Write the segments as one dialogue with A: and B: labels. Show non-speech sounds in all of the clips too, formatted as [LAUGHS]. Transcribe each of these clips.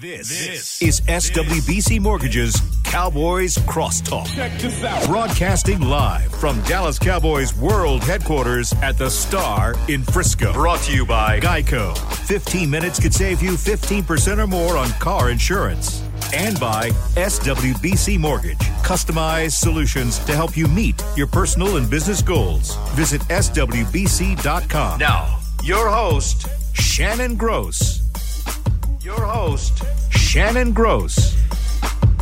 A: This, this is SWBC Mortgage's Cowboys Crosstalk.
B: Check this out.
A: Broadcasting live from Dallas Cowboys World Headquarters at the Star in Frisco. Brought to you by Geico. 15 minutes could save you 15% or more on car insurance. And by SWBC Mortgage. Customized solutions to help you meet your personal and business goals. Visit SWBC.com. Now, your host, Shannon Gross. Your host, Shannon Gross.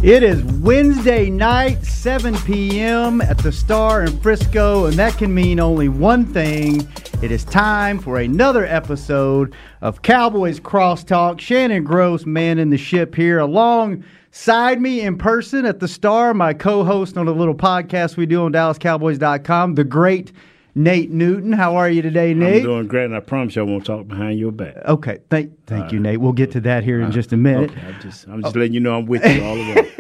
C: It is Wednesday night, 7 p.m. at the Star in Frisco, and that can mean only one thing. It is time for another episode of Cowboys Crosstalk. Shannon Gross, man in the ship here, alongside me in person at the Star, my co host on a little podcast we do on DallasCowboys.com, the great Nate Newton. How are you today, Nate?
D: I'm doing great, and I promise you I won't talk behind your back.
C: Okay, thank thank you, Nate. We'll get to that here in just a minute.
D: Okay, I'm just, I'm just letting you know I'm with you all the way.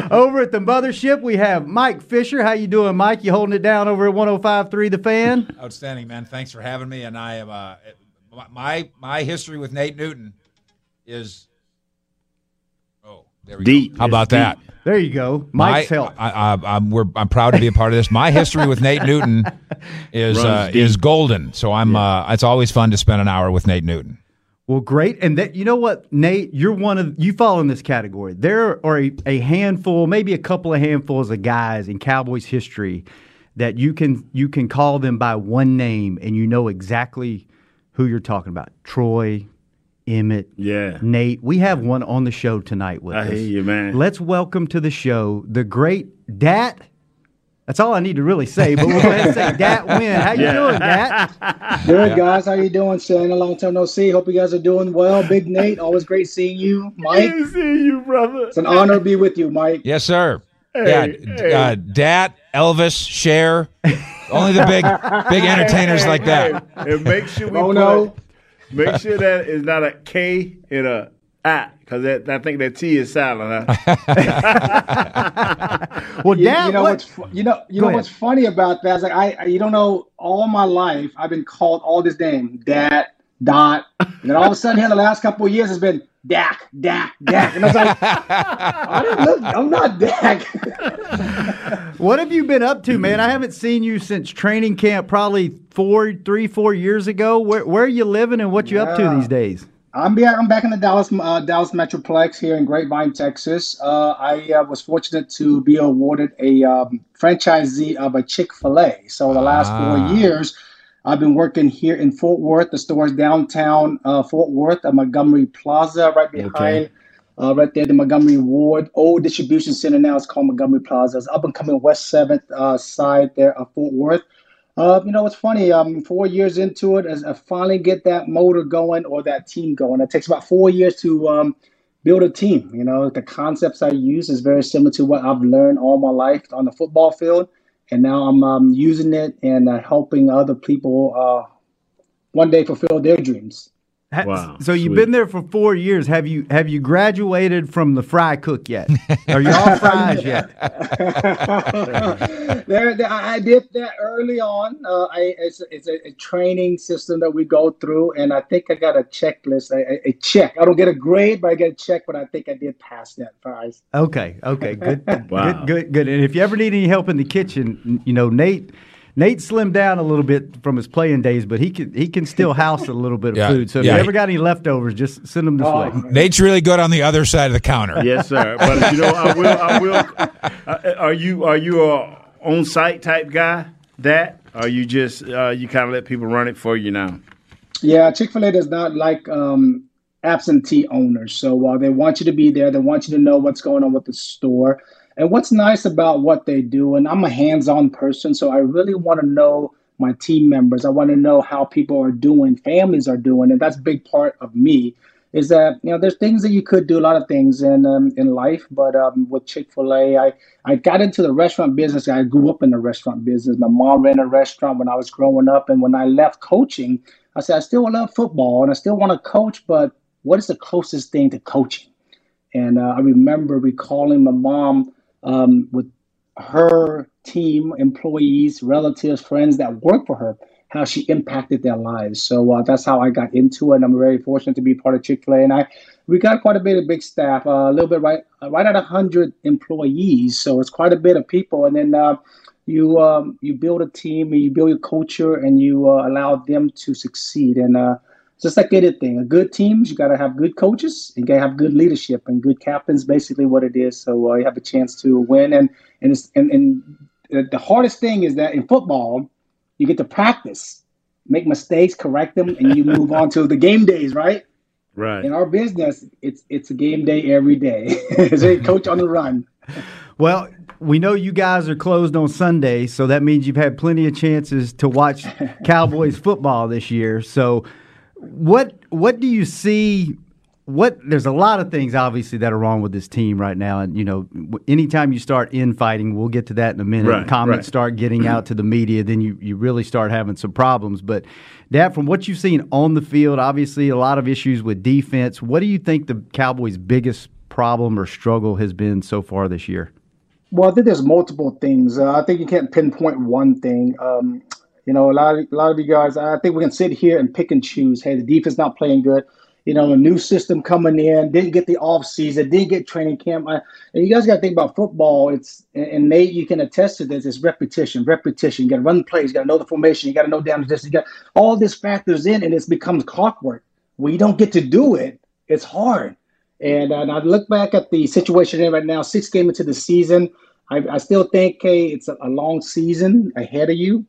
D: [LAUGHS]
C: over at the mothership, we have Mike Fisher. How you doing, Mike? You holding it down over at 105.3 The Fan?
E: Outstanding, man. Thanks for having me. And I am uh, my my history with Nate Newton is oh there we
D: Deep.
E: go. How about
D: It's
E: that?
C: There you go. Mike's
E: my,
C: help.
E: I, I, I'm we're, I'm proud to be a part of this. My history with Nate Newton [LAUGHS] is uh, is golden. So I'm uh, it's always fun to spend an hour with Nate Newton.
C: Well, great. And that you know what, Nate, you're one of you fall in this category. There are a, a handful, maybe a couple of handfuls of guys in Cowboys history that you can you can call them by one name and you know exactly who you're talking about. Troy, Emmett,
D: Yeah.
C: Nate. We have one on the show tonight with
D: I
C: us.
D: hear you, man.
C: Let's welcome to the show the great Dat. That's all I need to really say, but we'll go ahead and say [LAUGHS] Dat Nguyen. How you
D: Yeah.
C: doing, Dat? [LAUGHS]
F: Good guys, how you doing? Saying a long time no see. Hope you guys are doing well. Big Nate, always great seeing you. Mike,
D: Good to see you, brother.
F: it's an honor to be with you, Mike.
E: Yes, sir.
D: Hey,
E: yeah,
D: hey.
E: Uh, Dat, Elvis, Cher, only the big [LAUGHS] big entertainers like that.
D: And make sure we
F: Oh, no.
D: Put, make sure that is not a K and a I, because I think that T is silent. Huh? [LAUGHS]
C: Well,
F: You,
C: Dat,
F: you know
C: what-
F: what's fu- you know you
C: Go
F: know
C: ahead.
F: what's funny about that is like I I- you don't know all my life I've been called all this name Dad Dot and then all of a sudden here the last couple of years has been Dak Dak Dak and I was like [LAUGHS] I didn't look, I'm not Dak. [LAUGHS]
C: What have you been up to, man? I haven't seen you since training camp, probably four, three, four years ago. Where, where are you living and what you up to these days?
F: I'm back. I'm back in the Dallas uh, Dallas Metroplex here in Grapevine, Texas. Uh, I uh, was fortunate to be awarded a um, franchisee of a Chick Fil A. So the last
E: Ah.
F: four years, I've been working here in Fort Worth. The store's downtown uh, Fort Worth, at Montgomery Plaza, right behind. Uh, right there, the Montgomery Ward old distribution center now is called Montgomery Plaza. It's up and coming West Seventh uh, side there of Fort Worth. Uh, you know, it's funny. Um, four years into it, as I finally get that motor going or that team going. It takes about four years to um, build a team. You know, the concepts I use is very similar to what I've learned all my life on the football field, and now I'm um, using it and uh, helping other people uh, one day fulfill their dreams.
C: Ha-
D: Wow,
C: So you've
D: sweet.
C: been there for four years. Have you have you graduated from the fry cook yet? Are you all fries [LAUGHS] yet? [LAUGHS]
F: there, there, I I did that early on. Uh, I, it's, it's a, a training system that we go through, and I think I got a checklist, a, a- a check. I don't get a grade, but I get a check. But I think I did pass that prize.
C: Okay, okay, good, [LAUGHS]
D: Wow.
C: good, good, good. And if you ever need any help in the kitchen, you know Nate. Nate slimmed down a little bit from his playing days, but he can he can still [LAUGHS] house a little bit of
E: Yeah,
C: food. So if
E: yeah.
C: you ever got any leftovers, just send them this
F: Oh,
C: way.
E: Nate's really good on the other side of the counter.
D: yes, sir. But you know, I will. I will. Uh, are you are you a on site type guy? That are you just uh, you kind of let people run it for you now?
F: Yeah, Chick Fil A does not like um, absentee owners. So uh, they want you to be there. They want you to know what's going on with the store. And what's nice about what they do, and I'm a hands-on person, so I really want to know my team members. I want to know how people are doing, families are doing, and that's a big part of me. Is that you know there's things that you could do a lot of things in um, in life, but um, with Chick Fil A, I I got into the restaurant business. I grew up in the restaurant business. My mom ran a restaurant when I was growing up, and when I left coaching, I said I still love football and I still want to coach, but what is the closest thing to coaching? And uh, I remember recalling my mom um, with her team, employees, relatives, friends that work for her how she impacted their lives. So uh, that's how I got into it. And I'm very fortunate to be part of Chick Fil A, and I we got quite a bit of big staff, uh, a little bit right right at hundred employees. So it's quite a bit of people, and then. Uh, you um, you build a team and you build your culture and you uh, allow them to succeed and uh, just like anything, a good teams you got to have good coaches, you got to have good leadership and good captains. Basically, what it is. So uh, you have a chance to win, and and it's, and, and the hardest thing is that in football, you get to practice, make mistakes, correct them, and you move on to the game days, right?
D: Right.
F: In our business, it's it's a game day every day. [LAUGHS] it's a coach on the run.
C: Well, we know you guys are closed on Sunday, so that means you've had plenty of chances to watch [LAUGHS] Cowboys football this year. So, what what do you see what there's a lot of things obviously that are wrong with this team right now. And you know anytime you start infighting we'll get to that in a minute
D: right,
C: comments
D: right.
C: start getting out to the media then you, you really start having some problems. But Dat from what you've seen on the field obviously a lot of issues with defense. What do you think the cowboys biggest problem or struggle has been so far this year?
F: Well i think there's multiple things. Uh, i think you can't pinpoint one thing. Um, you know a lot of a lot of you guys i think we can sit here and pick and choose hey the defense not playing good you know, a new system coming in, didn't get the off season, didn't get training camp. I, and you guys got to think about football. It's and Nate, you can attest to this. It's repetition, repetition. You got to run plays, you got to know the formation, you got to know down the distance. You got all this factors in, and it becomes clockwork. You don't get to do it, it's hard. And, uh, and I look back at the situation in right now, six games into the season. I, I still think, hey, it's a, a long season ahead of you.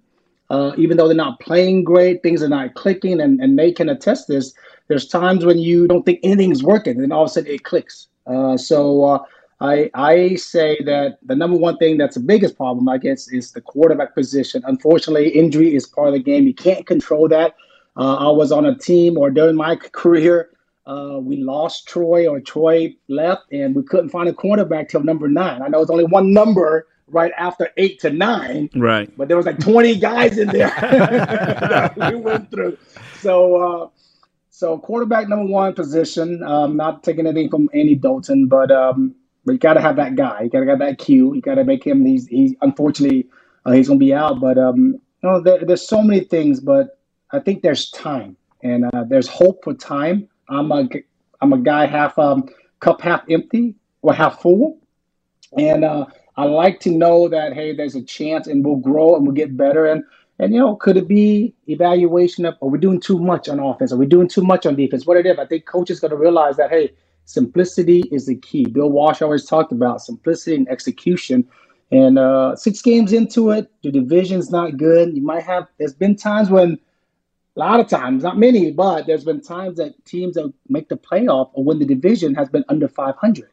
F: Uh, even though they're not playing great, things are not clicking, and, and they can attest this. There's times when you don't think anything's working, and all of a sudden it clicks. Uh, so uh, I I say that the number one thing that's the biggest problem, I guess, is the quarterback position. Unfortunately, injury is part of the game. You can't control that. Uh, I was on a team, or during my career, uh, we lost Troy, or Troy left, and we couldn't find a quarterback till number nine. I know it's only one number right after eight to nine.
D: Right.
F: But there was like 20 guys in there that [LAUGHS] [LAUGHS] we went through. So, uh, so quarterback number one position. Um, not taking anything from Andy Dalton, but um, but you got to have that guy. You got to have that cue. You got to make him. He's he's unfortunately uh, he's gonna be out, but um, you know there, there's so many things, but I think there's time and uh, there's hope for time. I'm a I'm a guy half um, cup half empty or half full, and uh, I like to know that hey, there's a chance and we'll grow and we'll get better. And and you know, could it be evaluation of are we doing too much on offense? Are we doing too much on defense? What it is, I think coaches got to realize that hey, simplicity is the key. Bill Walsh always talked about simplicity and execution. And uh, six games into it, the division's not good. You might have. There's been times when, a lot of times, not many, but there's been times that teams that make the playoff or win the division has been under 500.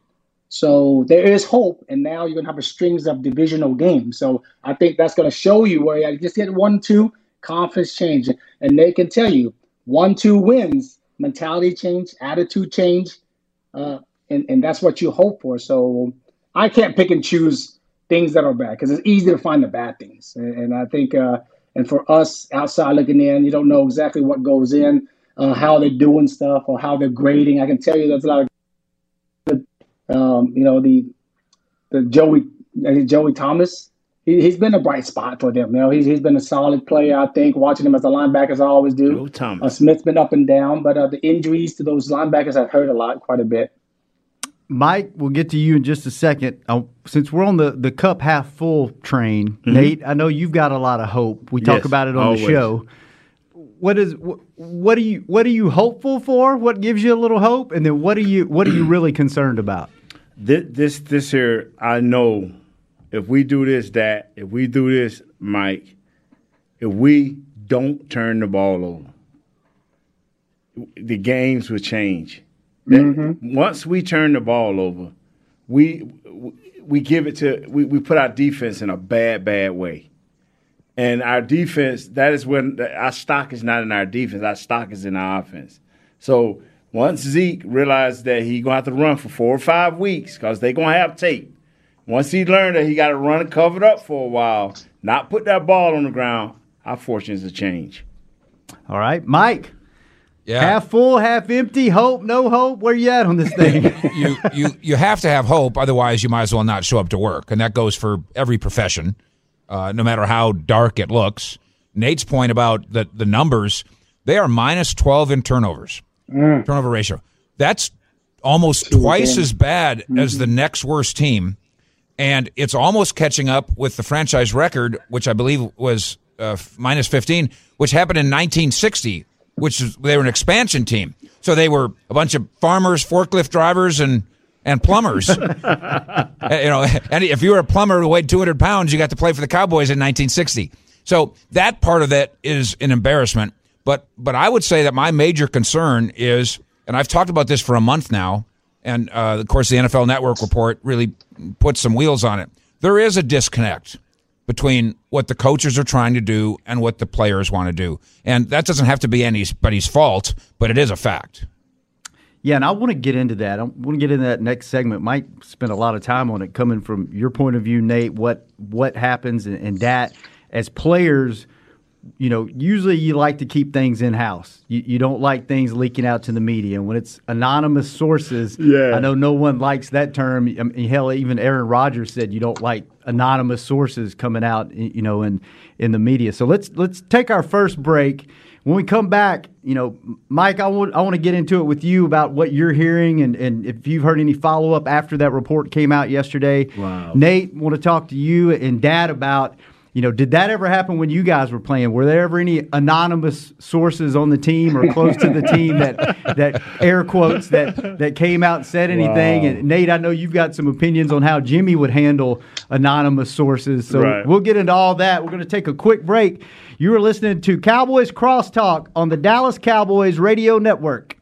F: So there is hope, and now you're gonna have a strings of divisional games. So I think that's gonna show you where you just get one, two, confidence change, and they can tell you one, two wins, mentality change, attitude change, uh, and and that's what you hope for. So I can't pick and choose things that are bad because it's easy to find the bad things, and, and I think uh, and for us outside looking in, you don't know exactly what goes in, uh, how they're doing stuff, or how they're grading. I can tell you there's a lot of um, you know, the the Joey Joey Thomas. He, has been a bright spot for them. You know, he's, he's been a solid player. I think watching him as a linebacker, as I always do.
D: Joe Thomas.
F: Uh, Smith's been up and down, but uh, the injuries to those linebackers have hurt a lot, quite a bit.
C: Mike, we'll get to you in just a second. Uh, since we're on the, the cup half full train, mm-hmm. Nate, I know you've got a lot of hope. We talk about it on
D: always.
C: the show. What is what, what are you what are you hopeful for? What gives you a little hope, and then what are you what are you really concerned about?
D: This this this here, I know. If we do this, that if we do this, Mike, if we don't turn the ball over, the games will change.
F: Mm-hmm.
D: Once we turn the ball over, we we give it to we, we put our defense in a bad bad way, and our defense that is when our stock is not in our defense. Our stock is in our offense. So once Zeke realized that he gonna have to run for four or five weeks because they gonna have tape. Once he learned that he got to run it covered up for a while, not put that ball on the ground, our fortunes will change.
C: All right, Mike.
E: Yeah.
C: Half full, half empty. Hope, no hope. Where you at on this thing? [LAUGHS]
E: you you you have to have hope, otherwise you might as well not show up to work, and that goes for every profession, uh, no matter how dark it looks. Nate's point about the the numbers, they are minus twelve in turnovers, mm. turnover ratio. That's almost twice as bad mm-hmm. as the next worst team, and it's almost catching up with the franchise record, which I believe was uh, minus fifteen, which happened in 1960, which is, they were an expansion team. So they were a bunch of farmers, forklift drivers, and and plumbers. Uh, [LAUGHS] you know, [LAUGHS] and if you were a plumber who weighed 200 pounds, you got to play for the Cowboys in 1960. So that part of that is an embarrassment. But but I would say that my major concern is, and I've talked about this for a month now, and uh, of course the NFL Network report really puts some wheels on it. There is a disconnect between what the coaches are trying to do and what the players want to do, and that doesn't have to be anybody's fault, but it is a fact.
C: Yeah, and I want to get into that. I want to get into that next segment. Might spend a lot of time on it, coming from your point of view, Nate. What what happens and, and that as players, you know, usually you like to keep things in house. You, you don't like things leaking out to the media. And when it's anonymous sources, yeah. I know no one likes that term. I mean, hell, even Aaron Rodgers said you don't like anonymous sources coming out, you know, in in the media. So let's let's take our first break. When we come back, you know, Mike, I want I want to get into it with you about what you're hearing and, and if you've heard any follow up after that report came out yesterday.
D: Wow.
C: Nate, want to talk to you and Dat about you know, did that ever happen when you guys were playing? Were there ever any anonymous sources on the team or close to the team that that air quotes that that came out and said anything? Wow. And Nate, I know you've got some opinions on how Jimmy would handle anonymous sources. So right. we'll get into all that. We're going to take a quick break. You are listening to Cowboys Crosstalk on the Dallas Cowboys Radio Network.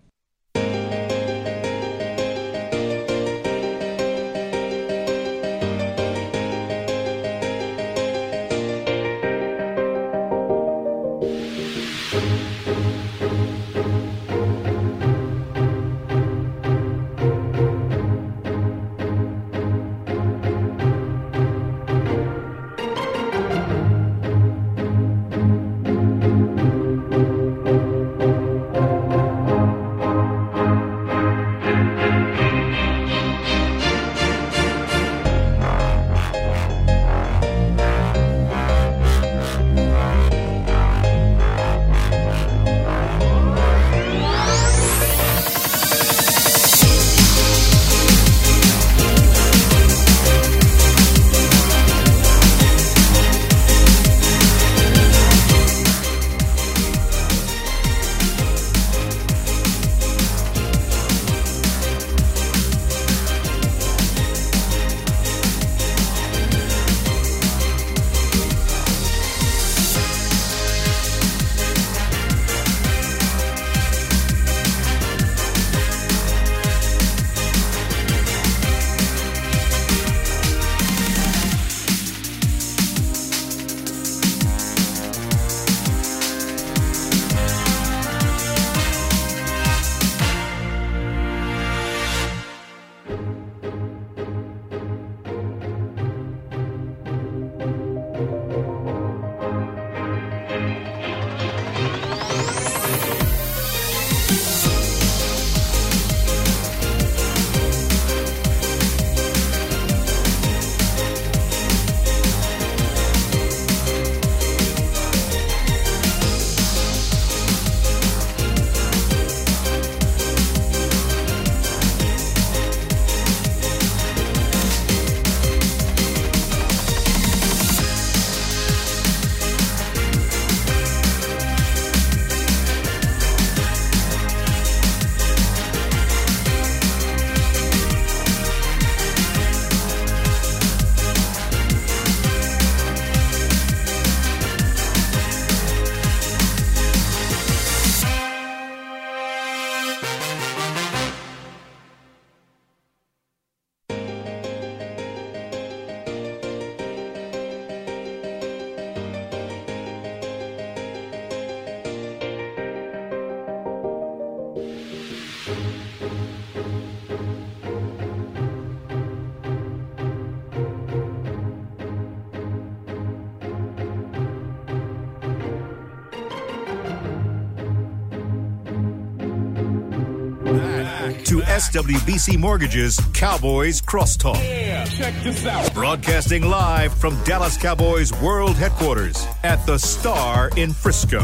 A: SWBC Mortgage's Cowboys Crosstalk. Yeah, check this out. Broadcasting live from Dallas Cowboys World Headquarters at the Star in Frisco.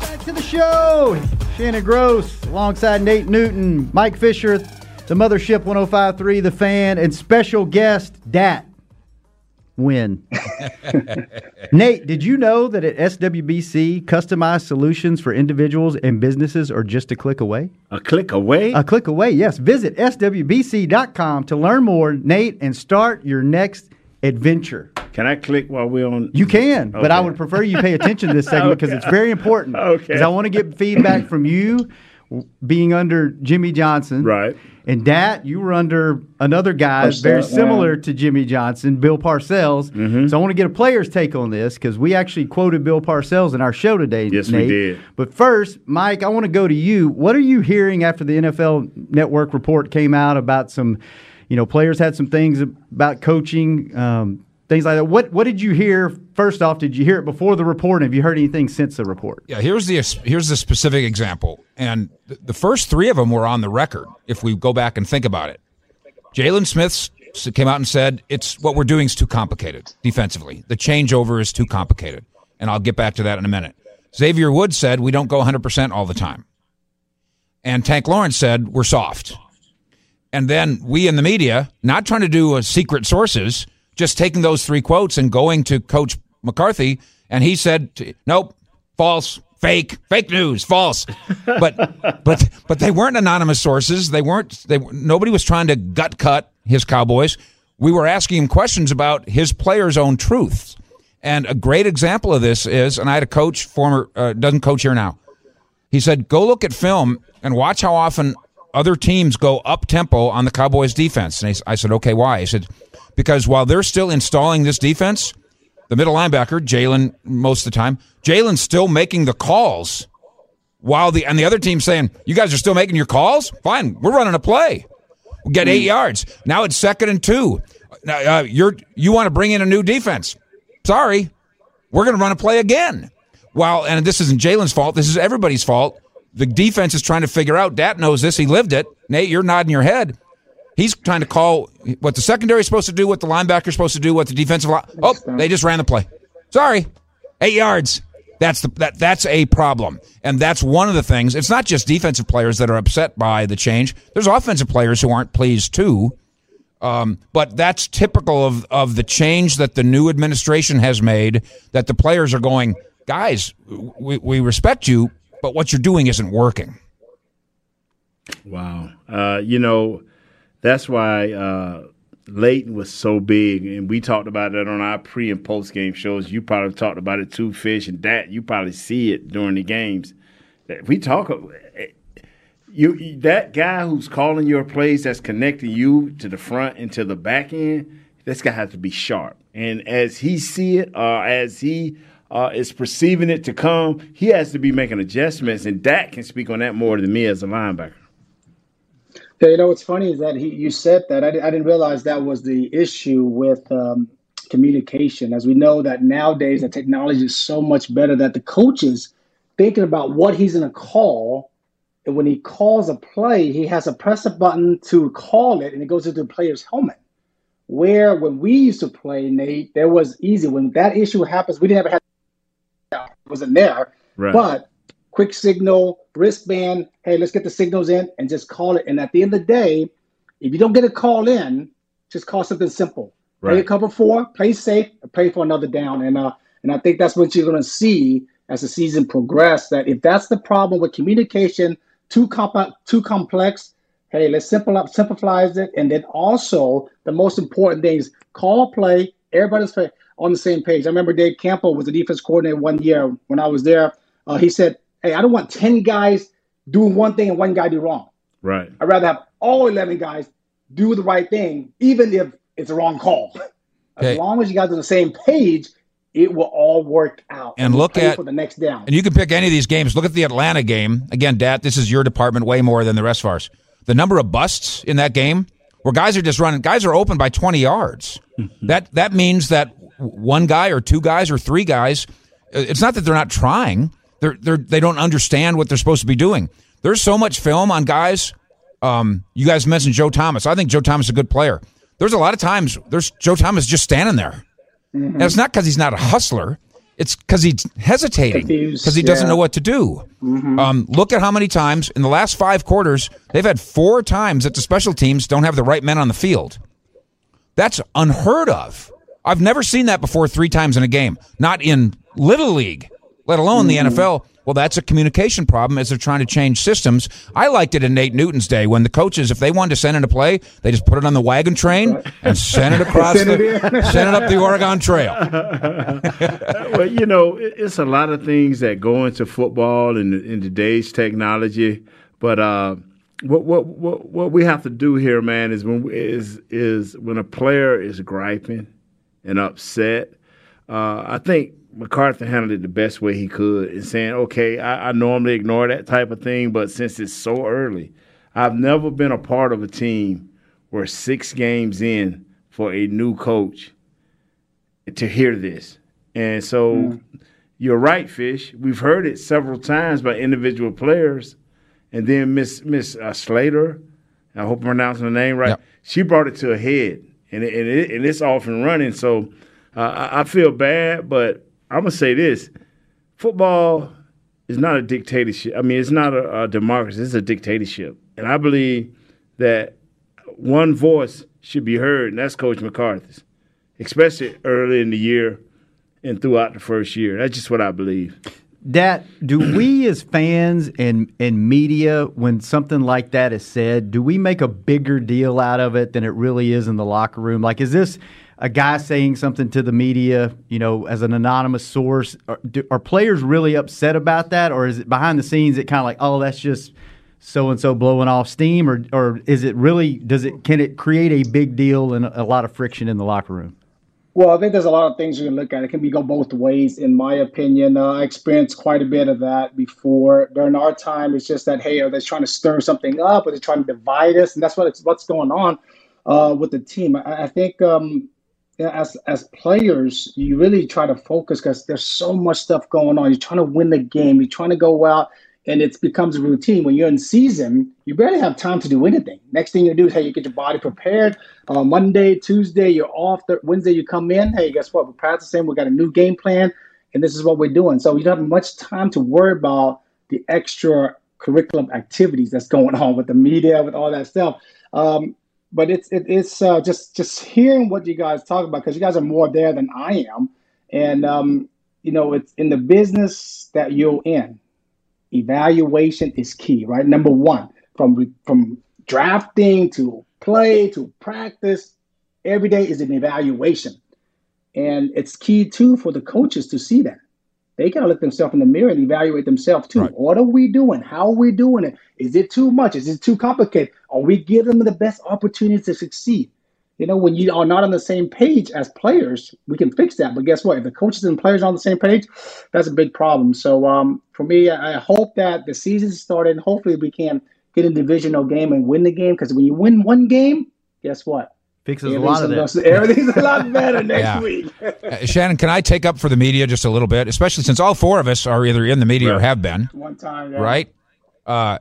C: Back to the show. Shannon Gross alongside Nate Newton, Mike Fisher, the Mothership 1053, the fan, and special guest, Dat Nguyen. [LAUGHS] Nate, did you know that at SWBC, customized solutions for individuals and businesses are just a click away?
D: A click away?
C: A click away, yes. Visit SWBC.com to learn more, Nate, and start your next adventure.
D: Can I click while we're on?
C: You can, okay. but I would prefer you pay attention to this segment because [LAUGHS] okay. it's very important. Okay. Because I want to get feedback from you being under Jimmy Johnson.
D: Right.
C: And Dat, you were under another guy Parcell, very similar yeah. to Jimmy Johnson, Bill Parcells. Mm-hmm. So I want to get a player's take on this because we actually quoted Bill Parcells in our show today.
D: Yes,
C: Nate.
D: we did.
C: But first, Mike, I want to go to you. What are you hearing after the NFL Network report came out about some, you know, players had some things about coaching. Um, things like that. What what did you hear? First off, did you hear it before the report? And have you heard anything since the report?
E: Yeah, here's the here's the specific example, and the first three of them were on the record. If we go back and think about it, Jaylon Smith came out and said it's what we're doing is too complicated defensively. The changeover is too complicated, and I'll get back to that in a minute. Xavier Woods said we don't go 100 percent all the time, and Tank Lawrence said we're soft. And then we in the media, not trying to do a secret sources, just taking those three quotes and going to Coach McCarthy, and he said, "Nope, false, fake, fake news, false." but but but they weren't anonymous sources. They weren't. They nobody was trying to gut cut his Cowboys. We were asking him questions about his players' own truths. And a great example of this is, and I had a coach, former uh, doesn't coach here now. He said, "Go look at film and watch how often other teams go up tempo on the Cowboys defense." And I said, "Okay, why?" He said because while they're still installing this defense, the middle linebacker, Jaylon, most of the time, Jaylon's still making the calls while the and the other team saying, You guys are still making your calls? Fine, we're running a play. We get eight yards. Now it's second and two. Now, uh, you're you want to bring in a new defense. Sorry. We're gonna run a play again. While and this isn't Jaylon's fault, this is everybody's fault. The defense is trying to figure out. Dat knows this. He lived it. Nate, you're nodding your head. He's trying to call what the secondary is supposed to do, what the linebacker is supposed to do, what the defensive line. Oh, they just ran the play. Sorry, eight yards. That's the that that's a problem, and that's one of the things. It's not just defensive players that are upset by the change. There's offensive players who aren't pleased too. Um, but that's typical of of the change that the new administration has made. That the players are going, guys, we, we respect you, but what you're doing isn't working.
D: Wow, uh, you know that's why uh, Leighton was so big, and we talked about that on our pre and post game shows. You probably talked about it too, Fish, and that you probably see it during the games. We talk. Eh, you that guy who's calling your plays, that's connecting you to the front and to the back end. This guy has to be sharp, and as he see it, uh, as he uh, is perceiving it to come, he has to be making adjustments, and Dak can speak on that more than me as a linebacker.
F: Yeah, you know what's funny is that he, you said that I, I didn't realize that was the issue with um, communication. As we know that nowadays the technology is so much better that the coaches thinking about what he's going to call, and when he calls a play, he has to press a button to call it, and it goes into the player's helmet. Where when we used to play, Nate, there was easy. When that issue happens, we didn't ever have it wasn't there. Right. But quick signal, wristband. Hey, let's get the signals in and just call it. And at the end of the day, if you don't get a call in, just call something simple. Right. Play a cover four, play safe, play for another down. And uh, and I think that's what you're going to see as the season progresses. That if that's the problem with communication, too comp- too complex. Hey, let's simple up, simplifies it, and then also the most important thing is call play. Everybody's on the same page. I remember Dave Campo was the defense coordinator one year when I was there. Uh, he said hey, I don't want 10 guys doing one thing and one guy do wrong.
D: Right.
F: I'd rather have all 11 guys do the right thing, even if it's a wrong call. As okay. long as you guys are on the same page, it will all work out.
E: And, look at
F: for the next down.
E: And you can pick any of these games. Look at the Atlanta game. Again, Dat, this is your department way more than the rest of ours. The number of busts in that game where guys are just running, guys are open by 20 yards. [LAUGHS] that that means that one guy or two guys or three guys, uh, it's not that they're not trying they're, they're, they don't understand what they're supposed to be doing. There's so much film on guys. Um, you guys mentioned Joe Thomas. I think Joe Thomas is a good player. There's a lot of times there's Joe Thomas just standing there. Mm-hmm. And it's not because he's not a hustler. It's because he's hesitating because he doesn't yeah. know what to do. Mm-hmm. Um, look at how many times in the last five quarters they've had four times that the special teams don't have the right men on the field. That's unheard of. I've never seen that before three times in a game. Not in little league, let alone the NFL. Well, that's a communication problem as they're trying to change systems. I liked it in Nate Newton's day when the coaches, if they wanted to send in a play, they just put it on the wagon train and send it across send the, it [LAUGHS] send it up the Oregon Trail. [LAUGHS]
D: well, you know, it's a lot of things that go into football and in, in today's technology, but uh, what what what what we have to do here, man, is when is is when a player is griping and upset. Uh, I think McCarthy handled it the best way he could and saying, okay, I, I, normally ignore that type of thing, but since it's so early, I've never been a part of a team where six games in for a new coach to hear this. And so mm. you're right, Fish. We've heard it several times by individual players. And then Miss Miss uh, Slater, I hope I'm pronouncing the name right, yep. she brought it to a head. And, it, and, it, and it's off and running. So uh, I, I feel bad, but I'm gonna say this: football is not a dictatorship. I mean, it's not a, a democracy. It's a dictatorship, and I believe that one voice should be heard, and that's Coach McCarthy's, especially early in the year and throughout the first year. That's just what I believe.
C: Dat, do we [CLEARS THROAT] as fans and, and media, when something like that is said, do we make a bigger deal out of it than it really is in the locker room? Like, is this a guy saying something to the media, you know, as an anonymous source? Are, do, are players really upset about that, or is it behind the scenes? It kind of like, oh, that's just so and so blowing off steam, or or is it really? Does it can it create a big deal and a lot of friction in the locker room?
F: Well, I think there's a lot of things you can look at. It can be go both ways, in my opinion. Uh, I experienced quite a bit of that before. During our time, it's just that hey, are they trying to stir something up? Are they're trying to divide us? And that's what it's what's going on uh, with the team. I, I think um, as as players, you really try to focus because there's so much stuff going on. You're trying to win the game. You're trying to go out, and it becomes a routine. When you're in season, you barely have time to do anything. Next thing you do is hey, you get your body prepared. Uh, Monday, Tuesday, you're off. Wednesday, you come in. Hey, guess what? We're practicing. We got a new game plan, and this is what we're doing. So you don't have much time to worry about the extra curriculum activities that's going on with the media, with all that stuff. Um, but it's it, it's uh, just just hearing what you guys talk about because you guys are more there than I am, and um, you know it's in the business that you're in. Evaluation is key, right? Number one, from from drafting to play to practice, every day is an evaluation, and it's key too for the coaches to see that they gotta look themselves in the mirror and evaluate themselves too. Right. What are we doing? How are we doing it? Is it too much? Is it too complicated? Are we giving them the best opportunity to succeed? You know, when you are not on the same page as players, we can fix that. But guess what? If the coaches and players are on the same page, that's a big problem. So um, for me, I hope that the season started. Hopefully, we can get a divisional game and win the game. Because when you win one game, guess what?
C: Fixes a lot of
F: that. Everything's a lot better [LAUGHS] next yeah. week.
E: uh, Shannon, can I take up for the media just a little bit, especially since all four of us are either in the media right. or have been.
F: One time, yeah.
E: right? Uh,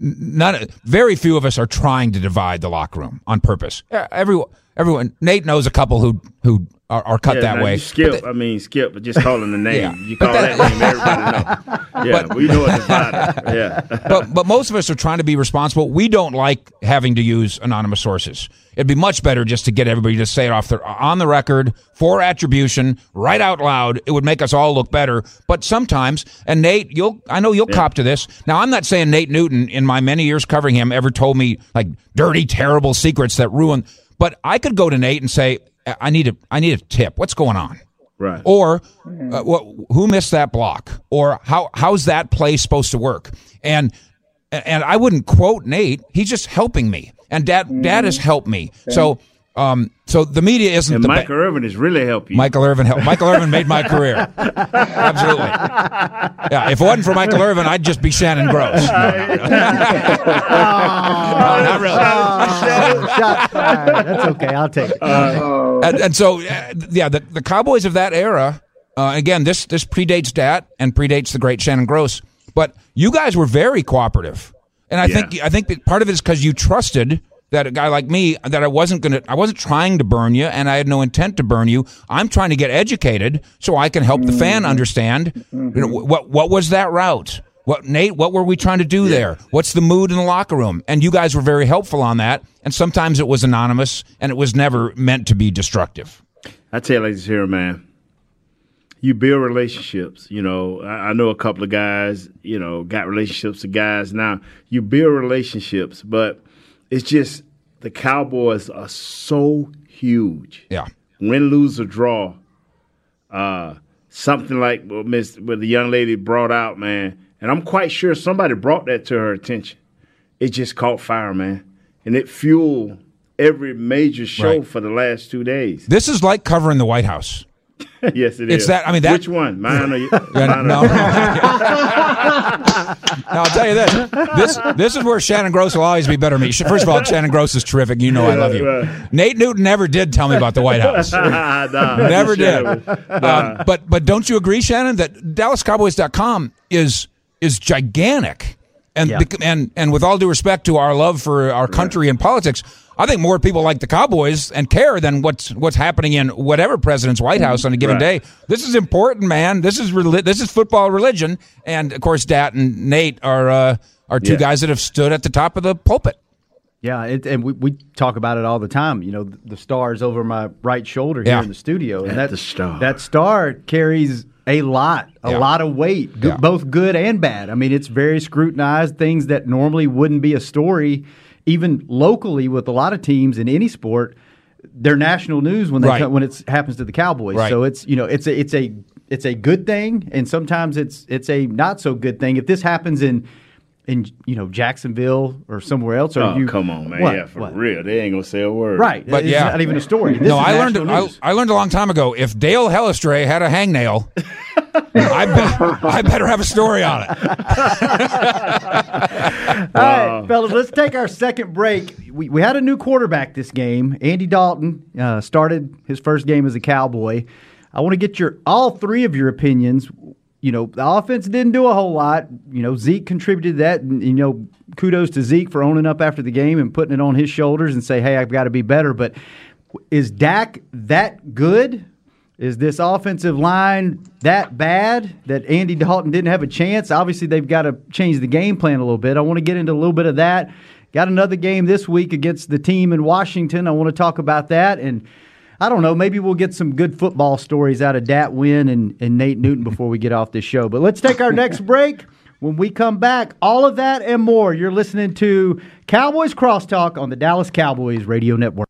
E: none, very few of us are trying to divide the locker room on purpose. Everyone, everyone. Nate knows a couple who who are, are cut
D: yeah,
E: that way.
D: Skip, I mean Skip, but just calling [LAUGHS] the name. yeah. You call that, that, name, [LAUGHS] everybody know. Yeah, but, we know it's divided. [LAUGHS] Yeah,
E: but but most of us are trying to be responsible. We don't like having to use anonymous sources. It'd be much better just to get everybody to say it off the on the record for attribution, right out loud. It would make us all look better. But sometimes, and Nate, you'll I know you'll yeah. cop to this. Now, I'm not saying Nate Newton in my many years covering him ever told me like dirty, terrible secrets that ruin. But I could go to Nate and say, I need a I need a tip. What's going on?
D: Right.
E: Or uh, what, who missed that block? Or how how's that play supposed to work? And and I wouldn't quote Nate. He's just helping me and Dat mm-hmm. Dat has helped me. Okay. So um, so the media isn't.
D: And
E: the
D: Michael ba- Irvin has really helped you.
E: Michael Irvin helped. Michael Irvin made my career. [LAUGHS] Absolutely. Yeah. If it wasn't for Michael Irvin, I'd just be Shannon Gross. [LAUGHS] No, no, no.
C: no not really. Oh, That's okay. I'll take it. Uh,
E: and, and, so, yeah, the, the Cowboys of that era. Uh, again, this this predates Dat and predates the great Shannon Gross. But you guys were very cooperative, and I
D: Yeah.
E: think I think that part of it is because you trusted that a guy like me that I wasn't gonna I wasn't trying to burn you, and I had no intent to burn you. I'm trying to get educated so I can help the fan understand. You know, what what was that route? What Nate? What were we trying to do there? What's the mood in the locker room? And you guys were very helpful on that. And sometimes it was anonymous, and it was never meant to be destructive.
D: I tell you like this here, man. You build relationships. You know, I, I know a couple of guys. You know, got relationships with guys now. You build relationships, but it's just the Cowboys are so huge.
E: Yeah.
D: Win, lose, or draw. Uh, something like what Miss what the young lady brought out, man. And I'm quite sure somebody brought that to her attention. It just caught fire, man, and it fueled every major show
E: Right.
D: for the last two days.
E: This is like covering the White House. [LAUGHS]
D: yes, it is.
E: It's that- I mean, that-
D: Which one? Mine or you? [LAUGHS]
E: Yeah, no,
D: or- [LAUGHS]
E: Now, I'll tell you this. This this is where Shannon Gross will always be better than me. First of all, Shannon Gross is terrific. You know I love you.
D: right.
E: Nate Newton never did tell me about the White House.
D: Nah,
E: Never did.
D: should've.
E: Um, but but don't you agree, Shannon, that DallasCowboys.com is is gigantic, and
C: Yeah.
E: bec- and and with all due respect to our love for our country and politics, I think more people like the Cowboys and care than what's what's happening in whatever president's White House on a given
D: Right.
E: day. This is important, man. This is reli- this is football religion, and of course, Dat and Nate are uh, are two
D: Yeah.
E: guys that have stood at the top of the pulpit.
C: Yeah, it, and we, we talk about it all the time. You know, the star's over my right shoulder here
E: Yeah.
C: in the studio, and
D: At
C: that
D: the star.
C: that star carries a lot, a
E: Yeah.
C: lot of weight,
E: Yeah.
C: both good and bad. I mean, it's very scrutinized. Things that normally wouldn't be a story, even locally with a lot of teams in any sport, they're national news when they
E: Right.
C: come, when it happens to the Cowboys.
E: Right.
C: So it's you know it's a it's a it's a good thing, and sometimes it's it's a not so good thing. If this happens in in you know Jacksonville or somewhere else, or
D: Oh,
C: you
D: come on, man.
C: What?
D: Yeah, for
C: What?
D: real. They ain't gonna say a word.
C: Right,
E: But
C: it's
E: yeah.
C: not even a story. This
E: no,
C: is
E: I learned. I. I learned a long time ago. If Dale Hellestray had a hangnail, I, bet, I better have a story on it. [LAUGHS]
C: All right, fellas, let's take our second break. We, we had a new quarterback this game. Andy Dalton uh, started his first game as a Cowboy. I want to get your all three of your opinions. You know, the offense didn't do a whole lot. You know, Zeke contributed that. And, you know, kudos to Zeke for owning up after the game and putting it on his shoulders and say, hey, I've got to be better. But is Dak that good? Is this offensive line that bad that Andy Dalton didn't have a chance? Obviously, they've got to change the game plan a little bit. I want to get into a little bit of that. Got another game this week against the team in Washington. I want to talk about that. And I don't know, maybe we'll get some good football stories out of Dat Nguyen and, and Nate Newton before we get off this show. But let's take our [LAUGHS] next break. When we come back, all of that and more. You're listening to Cowboys Crosstalk on the Dallas Cowboys Radio Network.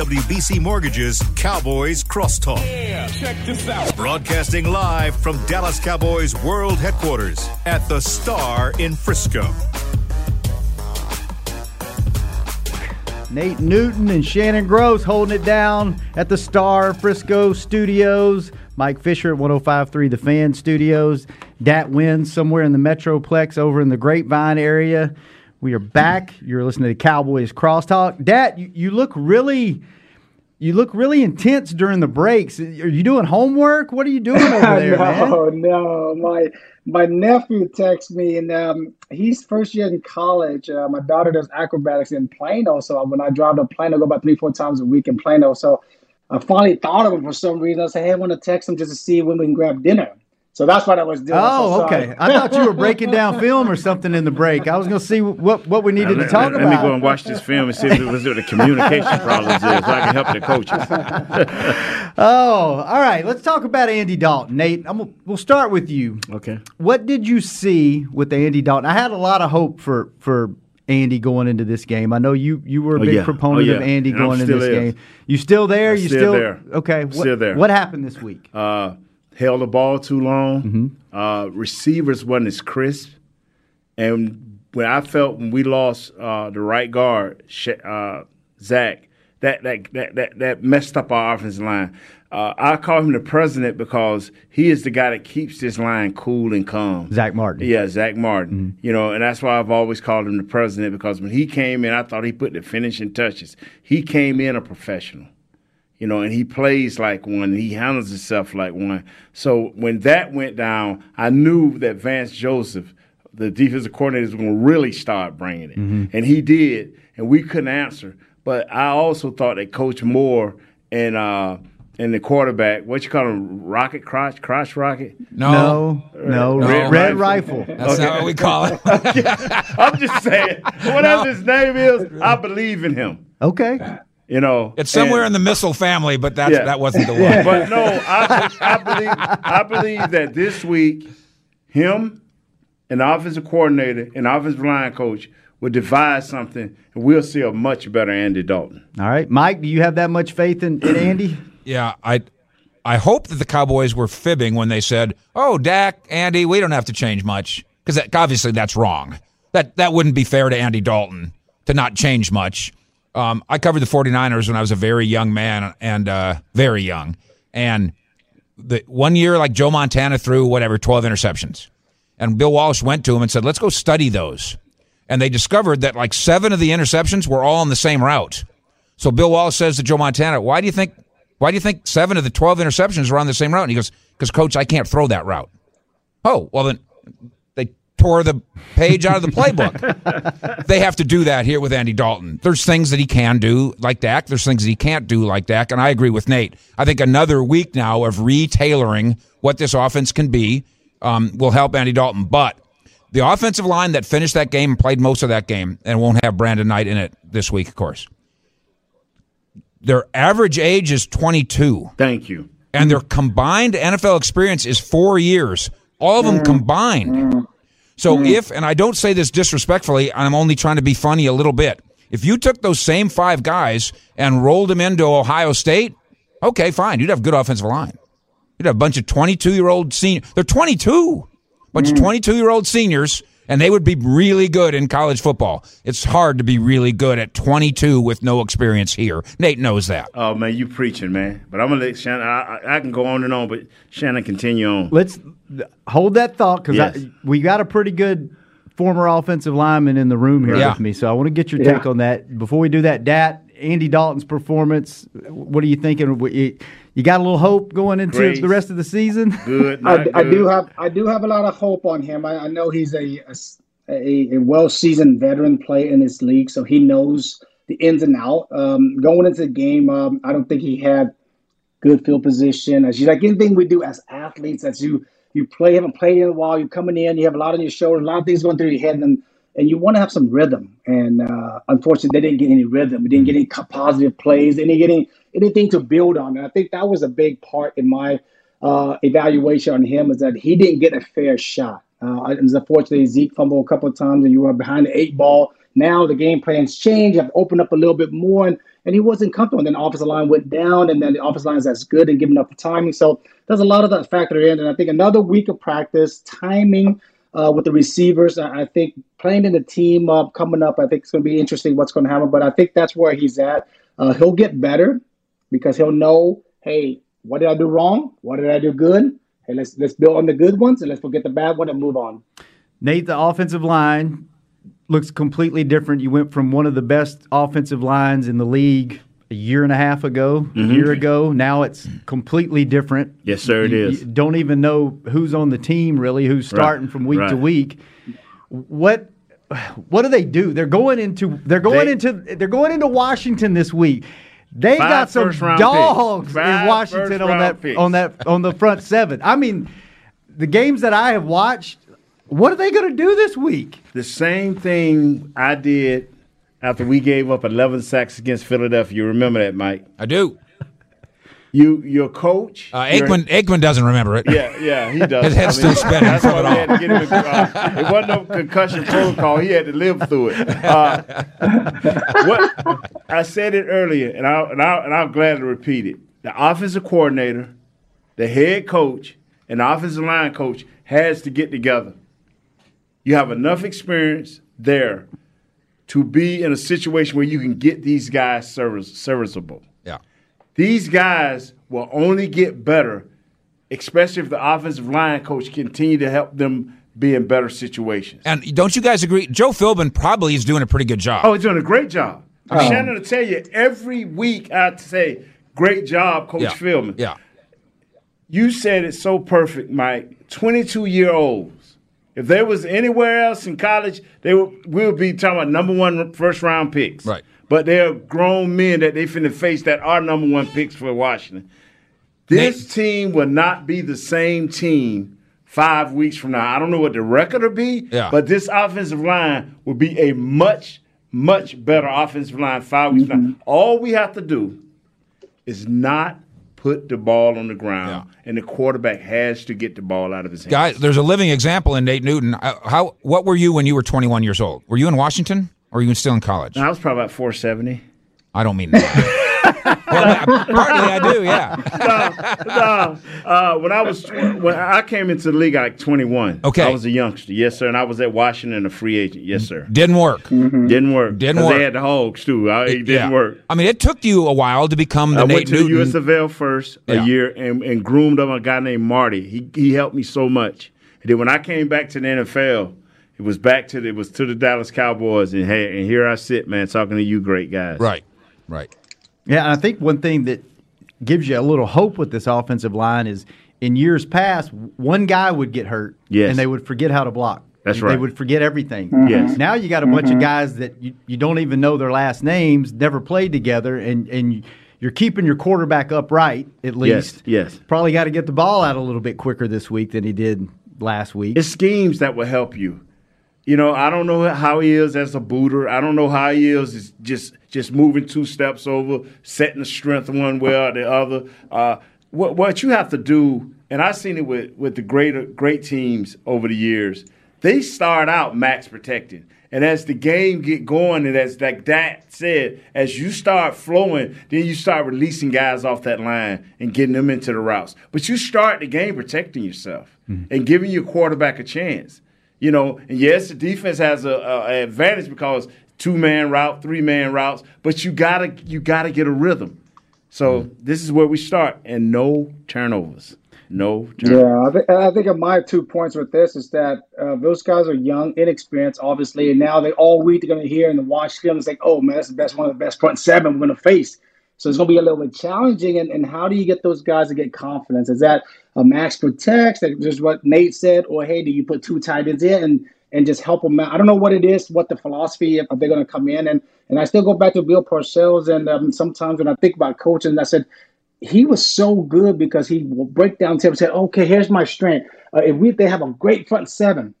A: To SWBC Mortgage's Cowboys Crosstalk. Yeah, check this out. Broadcasting live from Dallas Cowboys World Headquarters at the Star in Frisco.
C: Nate Newton and Shannon Gross holding it down at the Star Frisco Studios. Mike Fisher at 105.3 The Fan Studios. Dat Nguyen's somewhere in the Metroplex over in the Grapevine area. We are back. You're listening to the Cowboys Crosstalk. Dat, you, you look really you look really intense during the breaks. Are you doing homework? What are you doing [LAUGHS] over there,
F: no, man? No, my my nephew texts me, and um, he's first year in college. Uh, my daughter does acrobatics in Plano, so when I drive to Plano, I go about three, four times a week in Plano. So I finally thought of him for some reason. I said, "Hey, I want to text him just to see when we can grab dinner." So that's what I was doing.
C: Oh, so okay. I thought you were [LAUGHS] breaking down film or something in the break. I was going to see what, what we needed
D: now,
C: to talk
D: let,
C: about.
D: Let me go and watch this film and see if it was what the communication [LAUGHS] problems is, so I can help the coaches. [LAUGHS]
C: oh, all right. Let's talk about Andy Dalton, Nate. I'm, we'll start with you.
D: Okay.
C: What did you see with Andy Dalton? I had a lot of hope for for Andy going into this game. I know you you were a
D: oh,
C: big
D: yeah.
C: proponent
D: oh, yeah.
C: of Andy
D: and
C: going into this
D: is.
C: game. You still there?
D: I'm
C: you
D: still,
C: still,
D: there?
C: Okay. What,
D: still there.
C: What happened this week?
D: Uh, held the ball too long.
C: Mm-hmm.
D: Uh, receivers wasn't as crisp, and when I felt when we lost uh, the right guard, uh, Zack, that, that that that that messed up our offensive line. Uh, I call him the president because he is the guy that keeps this line cool and calm.
C: Zack Martin.
D: Yeah, Zack Martin.
C: Mm-hmm.
D: You know, and that's why I've always called him the president because when he came in, I thought he put the finishing touches. He came in a professional you know, and he plays like one. He handles himself like one. So when that went down, I knew that Vance Joseph, the defensive coordinator, was going to really start bringing it,
C: Mm-hmm.
D: and he did, and we couldn't answer. But I also thought that Coach Moore and uh, and the quarterback, what you call him, Rocket Crotch, Crotch Rocket?
C: No, no,
E: No.
C: Red, Red Rifle.
E: That's not what we call it. [LAUGHS]
D: I'm just saying, whatever his name is, I believe in him.
C: Okay.
D: You know,
E: It's somewhere
D: and-
E: in the missile family, but that's,
D: Yeah.
E: that wasn't the [LAUGHS] one.
D: But no, I, I believe I believe that this week, him, an offensive coordinator, and offensive line coach will devise something, and we'll see a much better Andy Dalton.
C: All right, Mike. Do you have that much faith in, in Andy?
E: Yeah, I I hope that the Cowboys were fibbing when they said, "Oh, Dak, Andy, we don't have to change much," because that, obviously that's wrong. That that wouldn't be fair to Andy Dalton to not change much. Um, I covered the 49ers when I was a very young man and uh, very young, and the one year like Joe Montana threw whatever 12 interceptions, and Bill Walsh went to him and said, "Let's go study those," and they discovered that like seven of the interceptions were all on the same route. So Bill Walsh says to Joe Montana, "Why do you think why do you think seven of the 12 interceptions were on the same route? And he goes, because, coach, I can't throw that route. Oh, well, then tore the page out of the playbook. [LAUGHS] they have to do that here with Andy Dalton. There's things that he can do like Dak. There's things that he can't do like Dak. And I agree with Nate. I think another week now of retailoring what this offense can be um, will help Andy Dalton. But the offensive line that finished that game and played most of that game and won't have Brandon Knight in it this week, of course their average age is 22
D: Thank you.
E: and their combined NFL experience is 4 years all of them combined so mm. if and I don't say this disrespectfully I'm only trying to be funny a little bit. If you took those same 5 guys and rolled them into Ohio State okay fine. You'd have good offensive line. You'd have a bunch of 22 year old senior they're 22 bunch of mm. 22 year old seniors and they would be really good in college football. It's hard to be really good at 22 with no experience here. Nate knows that.
D: Oh man, you preaching, man. But I'm gonna let Shannon. I, I, I can go on and on, but Shannon, continue on.
C: Let's hold that thought because
D: Yes.
C: we got a pretty good former offensive lineman in the room here
E: Yeah.
C: with me. So I want to get your
F: Yeah.
C: take on that. Before we do that, Dat, Andy Dalton's performance, what are you thinking? You- You got a little hope going into
D: Great.
C: the rest of the season? [LAUGHS]
D: Good.
F: I,
D: Not
F: I do have I do have a lot of hope on him. I, I know he's a a, a well seasoned veteran player in this league, so he knows the ins and out. Um, going into the game, um, I don't think he had good field position. As you like anything we do as athletes, as you you play haven't played in a while, you're coming in, you have a lot on your shoulders, a lot of things going through your head, and and you want to have some rhythm. And uh, unfortunately, they didn't get any rhythm. We didn't get any positive plays. They didn't get any anything to build on. And I think that was a big part in my uh, evaluation on him is that he didn't get a fair shot. Uh, unfortunately Zeke fumbled a couple of times, and you were behind the eight ball. Now the game plans change. Have opened up a little bit more, and and he wasn't comfortable. And then the offensive line went down, and then the offensive line is as good and giving up the timing. So there's a lot of that factor in. And I think another week of practice, timing uh, with the receivers. I, I think playing in the team up coming up, I think it's going to be interesting what's going to happen. But I think that's where he's at. Uh, he'll get better because he'll know, hey, what did I do wrong? What did I do good? Hey, let's let's build on the good ones and let's forget the bad one and move on.
C: Nate, the offensive line looks completely different. You went from one of the best offensive lines in the league a year and a half ago, mm-hmm. a year ago. Now it's completely different.
D: Yes, sir, it
C: you,
D: is.
C: You don't even know who's on the team really, who's starting right. from week right. to week. What what do they do? They're going into they're going they, into they're going into Washington this week. They got some dogs in Washington on that picks. on that on the front seven. I mean, the games that I have watched, what are they going to do this week?
D: The same thing I did after we gave up 11 sacks against Philadelphia. You remember that, Mike?
E: I do.
D: You, your coach,
E: uh, Aikman. Aikman doesn't remember it.
D: Yeah, yeah, he does. [LAUGHS]
E: His head's I mean, still spinning
D: that's
E: from it
D: all. Had to get him, uh, it wasn't no concussion protocol. He had to live through it. Uh, [LAUGHS] what I said it earlier, and I and I and I'm glad to repeat it. The offensive coordinator, the head coach, and the offensive line coach has to get together. You have enough experience there to be in a situation where you can get these guys service, serviceable. These guys will only get better, especially if the offensive line coach continue to help them be in better situations.
E: And don't you guys agree? Joe Philbin probably is doing a pretty good job.
D: Oh, he's doing a great job. I mean, Shannon will tell you every week I say, great job, Coach
E: yeah.
D: Philbin.
E: Yeah.
D: You said it so perfect, Mike. 22 year olds if there was anywhere else in college, they would we would be talking about number one first round picks.
E: Right.
D: But they're grown men that they finna face that are number one picks for Washington. This Nate. team will not be the same team five weeks from now. I don't know what the record will be,
E: yeah.
D: but this offensive line will be a much, much better offensive line five weeks mm-hmm. from now. All we have to do is not put the ball on the ground, yeah. and the quarterback has to get the ball out of his hands.
E: Guys, there's a living example in Nate Newton. Uh, how? What were you when you were 21 years old? Were you in Washington, or were you still in college?
D: I was probably about 470.
E: I don't mean that. [LAUGHS] well, partly I do, yeah.
D: no, no. Uh, when I was when I came into the league, at like 21.
E: Okay,
D: I was a youngster, yes sir, and I was at Washington, a free agent, yes sir.
E: Didn't work.
D: Mm-hmm. Didn't work.
E: Didn't work.
D: They had the Hogs too. I, it didn't
E: yeah.
D: work.
E: I mean, it took you a while to become the
D: I
E: Nate
D: went to
E: Newton.
D: the US of first a
E: Yeah.
D: year and, and groomed up a guy named Marty. He he helped me so much. And then when I came back to the NFL, it was back to the, it was to the Dallas Cowboys, and hey, and here I sit, man, talking to you, great guys.
E: Right, right.
C: Yeah, and I think one thing that gives you a little hope with this offensive line is in years past, one guy would get hurt,
D: Yes.
C: and they would forget how to block.
D: That's right.
C: They would forget everything. Mm-hmm.
D: Yes.
C: Now you got a bunch of mm-hmm. guys that you, you don't even know their last names, never played together, and and you're keeping your quarterback upright at least.
D: yes.
C: Probably got to get the ball out a little bit quicker this week than he did last week.
D: It's schemes that will help you. You know, I don't know how he is as a booter. I don't know how he is is just just moving two steps over, setting the strength one way or the other. Uh, what what you have to do, and I've seen it with with the great great teams over the years. They start out max protecting. and as the game get going, and as like that said, as you start flowing, then you start releasing guys off that line and getting them into the routes. But you start the game protecting yourself and giving your quarterback a chance. You know, and yes, the defense has a, a a advantage because two man route, three man routes, but you gotta you gotta get a rhythm. So this is where we start, and no turnovers, no turnovers.
F: Yeah, I, th- I think of my two points with this is that uh, those guys are young, inexperienced, obviously, and now they all week they're going to hear and watch film. It's like, oh man, that's the best one of the best front seven we're going to face. So it's going to be a little bit challenging. And, and how do you get those guys to get confidence? Is that a max protects? That just what Nate said, or hey, do you put two tight ends in and and just help them out? I don't know what it is, what the philosophy if they're going to come in and and I still go back to Bill Parcells. And um, sometimes when I think about coaching, I said he was so good because he will break down tape and say, okay, here's my strength. Uh, if we they have a great front seven,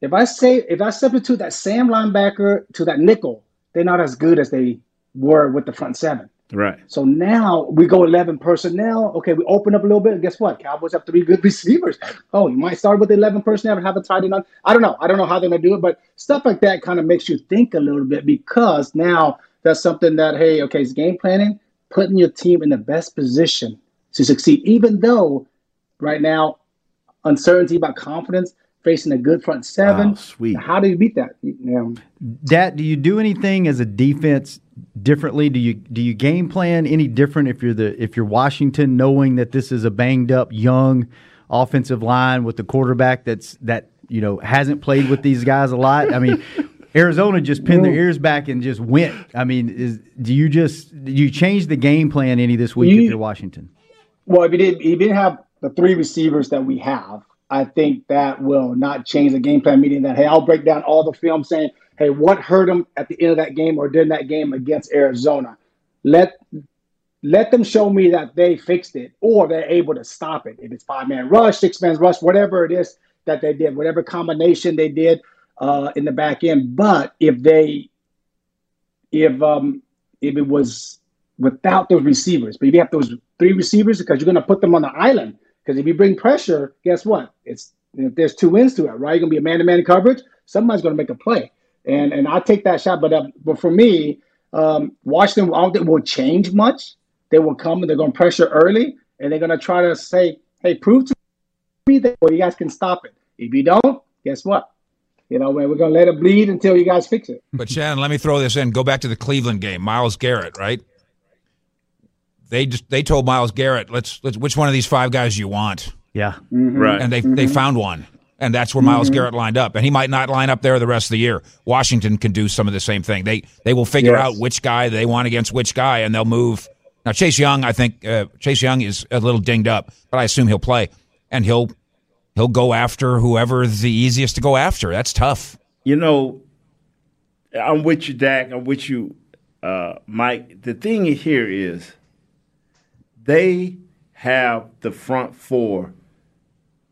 F: if I say if I substitute that Sam linebacker to that nickel, they're not as good as they were with the front seven.
D: Right.
F: So now we go 11 personnel. Okay, we open up a little bit. And guess what? Cowboys have three good receivers. Oh, you might start with 11 personnel and have a tight end on. I don't know. I don't know how they're going to do it, but stuff like that kind of makes you think a little bit because now that's something that hey, okay, it's game planning, putting your team in the best position to succeed, even though right now uncertainty about confidence facing a good front seven.
D: Wow, sweet.
F: How do you beat that? You
C: Dat, do you do anything as a defense differently? Do you do you game plan any different if you're the if you're Washington, knowing that this is a banged up young offensive line with the quarterback that's that you know hasn't played with these guys a lot? I mean. [LAUGHS] Arizona just pinned their ears back and just went. I mean, is do you just do you change the game plan any this week
F: You-
C: if you're Washington?
F: Well, if you did, if you didn't have the three receivers that we have, I think that will not change the game plan. Meaning that hey, I'll break down all the film saying, hey, what hurt them at the end of that game or during that game against Arizona. Let let them show me that they fixed it or they're able to stop it. If it's five man rush, six man rush, whatever it is that they did, whatever combination they did uh, in the back end. But if they if um if it was without those receivers, but if you have those three receivers because you're going to put them on the island. Because if you bring pressure, guess what? It's if there's two ends to it, right? You're going to be a man-to-man coverage. Somebody's going to make a play, and and I take that shot. But uh, but for me, um, Washington, I don't think will change much. They will come and they're going to pressure early, and they're going to try to say, "Hey, prove to me that well, you guys can stop it. If you don't, guess what? You know, we're going to let it bleed until you guys fix it."
E: But Shannon, let me throw this in. Go back to the Cleveland game. Myles Garrett, right? They just they told Myles Garrett, let's let's which one of these five guys you want,
C: Yeah,
D: Right.
E: and they they found one, and that's where Myles Garrett lined up, and he might not line up there the rest of the year. Washington can do some of the same thing. They they will figure
F: Yes.
E: out which guy they want against which guy, and they'll move. Now Chase Young, I think uh, Chase Young is a little dinged up, but I assume he'll play, and he'll he'll go after whoever the easiest to go after. That's tough.
D: You know, I'm with you, Dak. I'm with you, uh, Mike. The thing here is they have the front four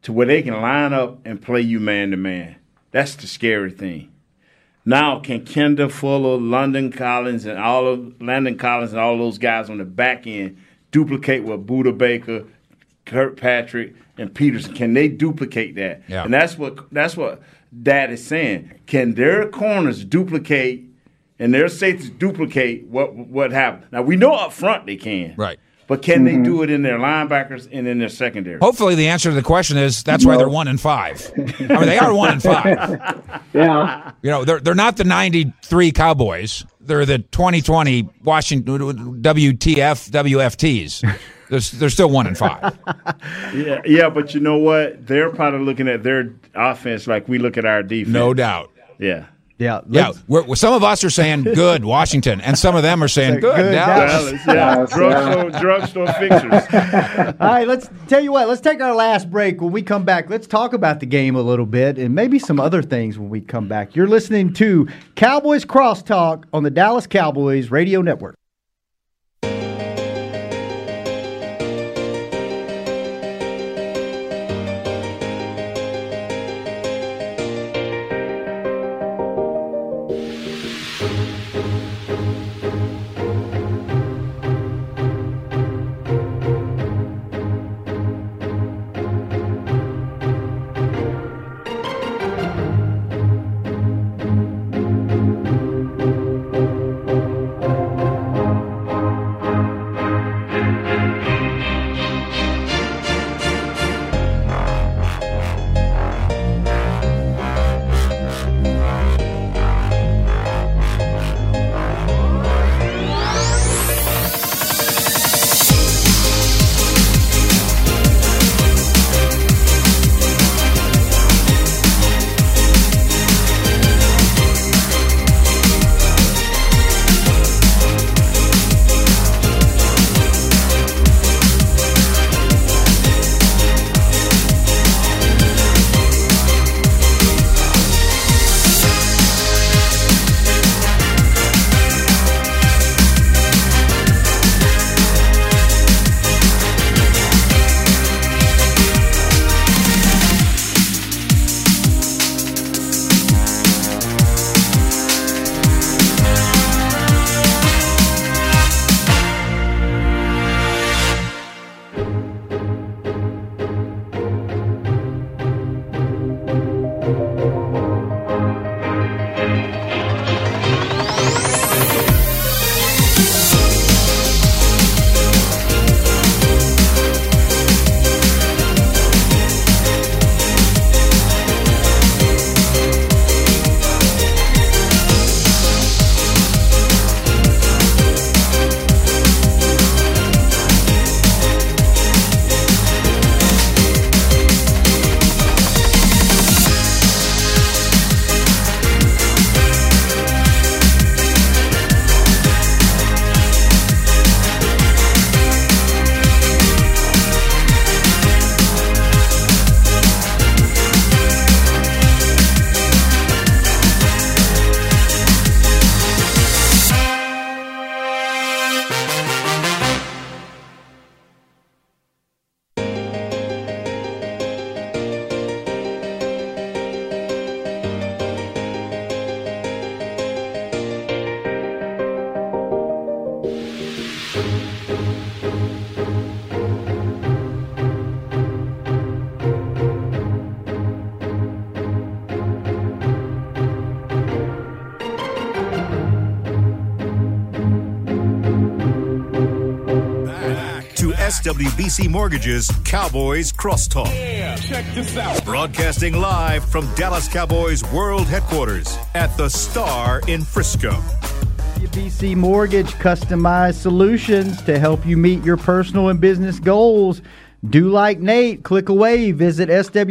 D: to where they can line up and play you man to man. That's the scary thing. Now, can Kendall Fuller, London Collins, and all of Landon Collins and all those guys on the back end duplicate what Budda Baker, Kirkpatrick, and Peterson? Can they duplicate that?
E: Yeah.
D: And that's what that's what Dat is saying. Can their corners duplicate and their safeties duplicate what what happened? Now we know up front they can,
E: Right.
D: But can they mm-hmm. do it in their linebackers and in their secondary?
E: Hopefully, the answer to the question is that's why they're one and five. I mean, they are one and five. [LAUGHS]
F: Yeah.
E: You know, they're they're not the '93 Cowboys. They're the 2020 Washington WTF WFTs. They're, they're still one and five. [LAUGHS]
D: Yeah, yeah, but you know what? They're probably looking at their offense like we look at our defense.
E: No doubt.
D: Yeah.
C: Yeah,
E: Yeah, we're, we're- some of us are saying good Washington, and some of them are saying good,
C: Good
E: Dallas.
C: Dallas.
D: Dallas, yeah. Drugstore, drugstore fixers. [LAUGHS]
C: All right, let's tell you what. Let's take our last break. When we come back, let's talk about the game a little bit and maybe some other things when we come back. You're listening to Cowboys Crosstalk on the Dallas Cowboys Radio Network.
A: SWBC Mortgage's Cowboys Crosstalk.
B: Yeah, check this out.
A: Broadcasting live from Dallas Cowboys World Headquarters at the Star in Frisco.
C: SWBC Mortgage customized solutions to help you meet your personal and business goals. Do like Nate, click away, visit swbc.com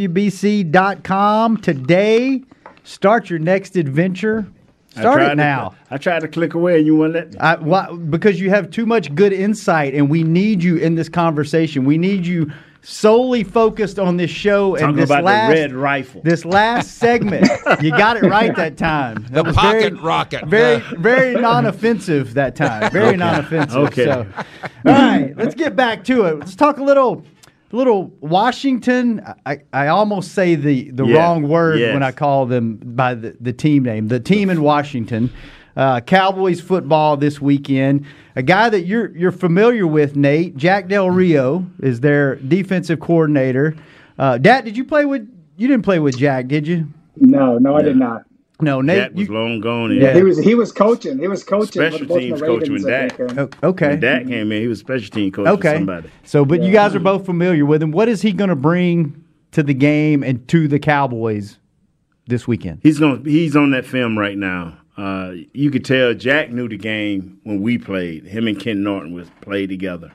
C: today. Start your next adventure. Start it now.
D: To, I tried to click away and you wouldn't let me.
C: I, why, because you have too much good insight, and we need you in this conversation. We need you solely focused on this show
D: Talking
C: and this
D: about
C: last
D: the red rifle.
C: This last segment, you got it right that time. That [LAUGHS]
E: The pocket
C: very,
E: rocket.
C: very, [LAUGHS] very non-offensive that time. Very [LAUGHS] non-offensive.
D: Okay.
C: So, all right, let's get back to it. Let's talk a little, little Washington. I, I almost say the the
D: Yeah,
C: wrong word
D: yes.
C: when I call them by the, the team name. The team in Washington. Uh, Cowboys football this weekend. A guy that you're you're familiar with, Nate Jack Del Rio is their defensive coordinator. Uh, Dat, did you play with? You didn't play with Jack, did you?
F: No, no, I did not.
C: No, Nate.
D: That was
C: you-
D: long gone. And
C: Yeah.
F: He was he was coaching. He was coaching.
D: Special
F: with
D: teams
F: the
D: coaching
F: Ravens,
D: with
F: I
D: Dak.
F: think,
C: Oh, okay.
D: When Dak came in, he was special team coach
C: Okay.
D: for somebody.
C: So, but you guys are both familiar with him. What is he going to bring to the game and to the Cowboys this weekend?
D: He's going. He's on that film right now. Uh, you could tell Jack knew the game when we played. Him and Ken Norton was played together,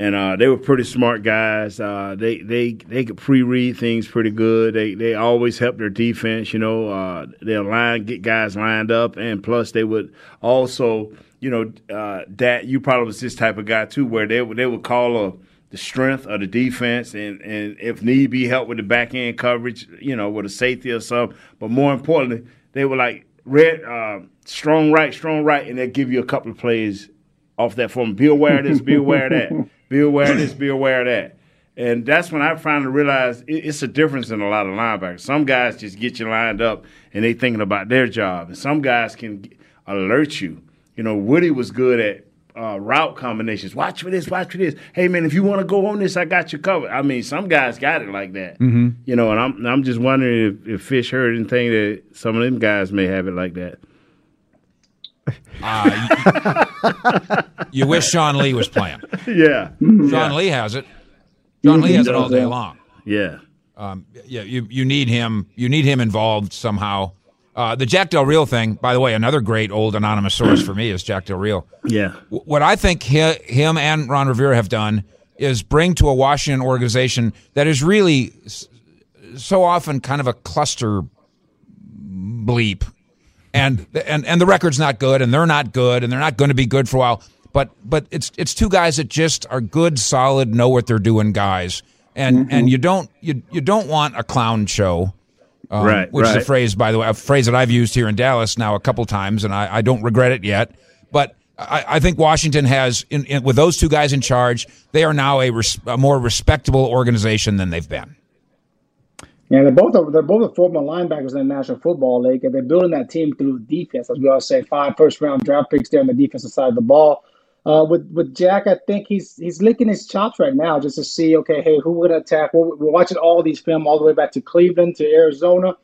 D: and uh, they were pretty smart guys. Uh, they they they could pre-read things pretty good. They they always help their defense. You know, uh, they'll line get guys lined up, and plus they would also, you know, uh, that you probably was this type of guy too, where they would they would call a the strength of the defense and, and if need be help with the back end coverage, you know, with a safety or something. But more importantly, they were like red uh, strong right, strong right, and they'll give you a couple of plays off that form. Be aware of this, be aware of that. [LAUGHS] Be aware of this, be aware of that. And that's when I finally realized it, it's a difference in a lot of linebackers. Some guys just get you lined up and they thinking about their job, and some guys can alert you. You know, Woody was good at uh, route combinations. Watch for this, watch for this. Hey man, if you want to go on this, I got you covered. I mean, some guys got it like that. Mm-hmm. You know, and I'm I'm just wondering if, if Fish heard anything that some of them guys may have it like that.
E: You wish Sean Lee was playing.
D: Yeah,
E: Sean Lee has it. Sean Lee has it all day long.
D: yeah.
E: Um, yeah, you you need him. You need him involved somehow. Uh, the Jack Del Rio thing, by the way, another great old anonymous source for me is Jack Del Rio.
D: Yeah.
E: W- What I think hi, him and Ron Rivera have done is bring to a Washington organization that is really s- so often kind of a cluster bleep, and and and the record's not good, and they're not good, and they're not going to be good for a while. But but it's it's two guys that just are good, solid, know what they're doing guys, and and you don't you you don't want a clown show. Um,
D: Right,
E: which is a phrase, by the way, a phrase that I've used here in Dallas now a couple times, and I, I don't regret it yet. But I, I think Washington has, in, in, with those two guys in charge, they are now a, res, a more respectable organization than they've been.
F: Yeah, they're both they're both former linebackers in the National Football League, and they're building that team through defense, as we always say. Five first round draft picks there on the defensive side of the ball. Uh, with with Jack, I think he's he's licking his chops right now just to see, okay, hey, who would attack? We're, we're watching all these film all the way back to Cleveland to Arizona.